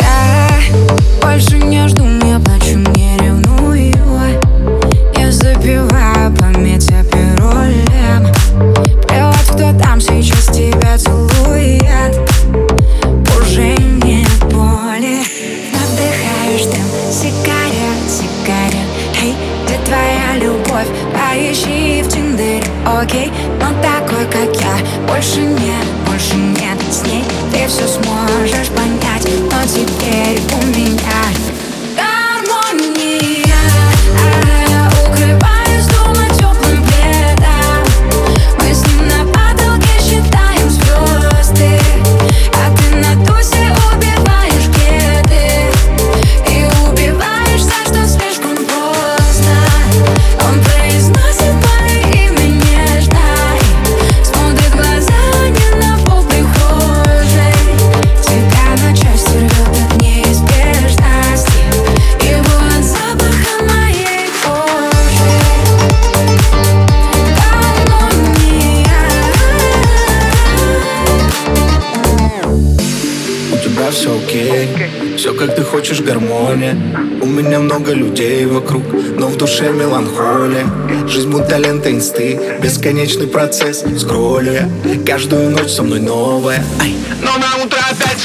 Я больше не жду, мне плачу, не ревную. Я забиваю память о пиролем Плевать, кто там сейчас тебя целует. Уже нет боли. Надыхаешь сигарет, сигарет Эй, где твоя любовь? Поищи в Тиндере, окей? Но такой, как я, больше не окей. Все как ты хочешь, гармония. У меня много людей вокруг, но в душе меланхолия. Жизнь будто лента инсты, бесконечный процесс. Скроллю каждую ночь со мной новая. Но на утро опять